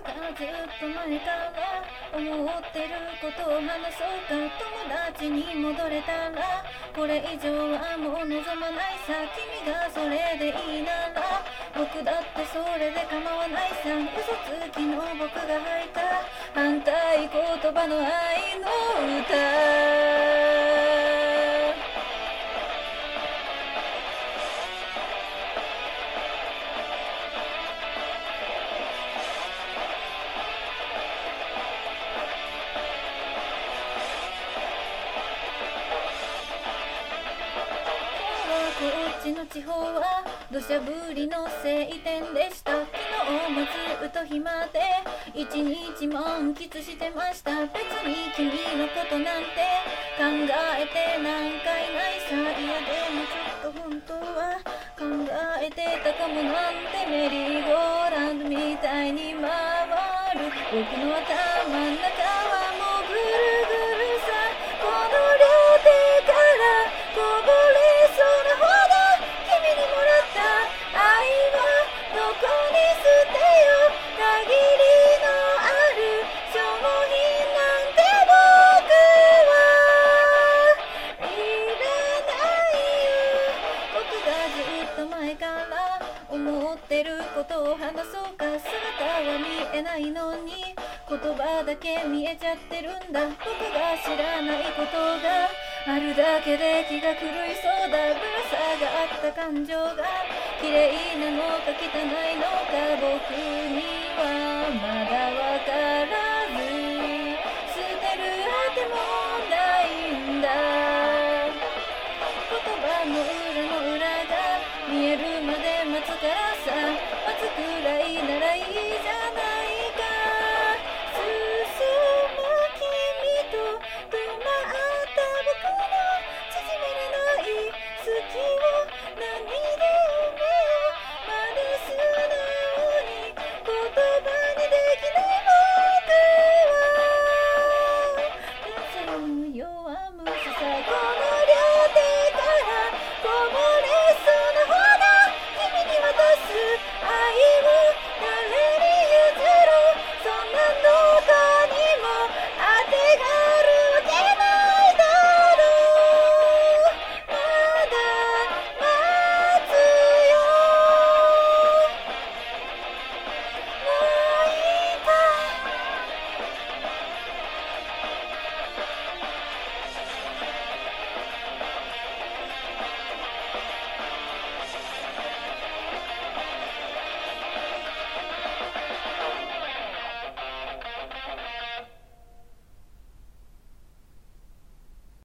がずっと前から思ってることを話そうか。友達に戻れたらこれ以上はもう望まないさ。君がそれでいいなら僕だってそれで構わないさ。嘘つきの僕が吐いた。反対言葉の愛の歌。ちの地方は土砂降りの晴天でした。昨日もずっと暇で一日満喫してました。別に君のことなんて考えてなんかいないさ。いやでもちょっと本当は考えてたかもなんてメリーゴーランドみたいに回る。僕の頭の中は前から思ってることを話そうか姿は見えないのに言葉だけ見えちゃってるんだ僕が知らないことがあるだけで気が狂いそうだ。ぶら下がった感情が綺麗なのか汚いのか僕にはまだわからず。捨てるあてもないんだ。言葉の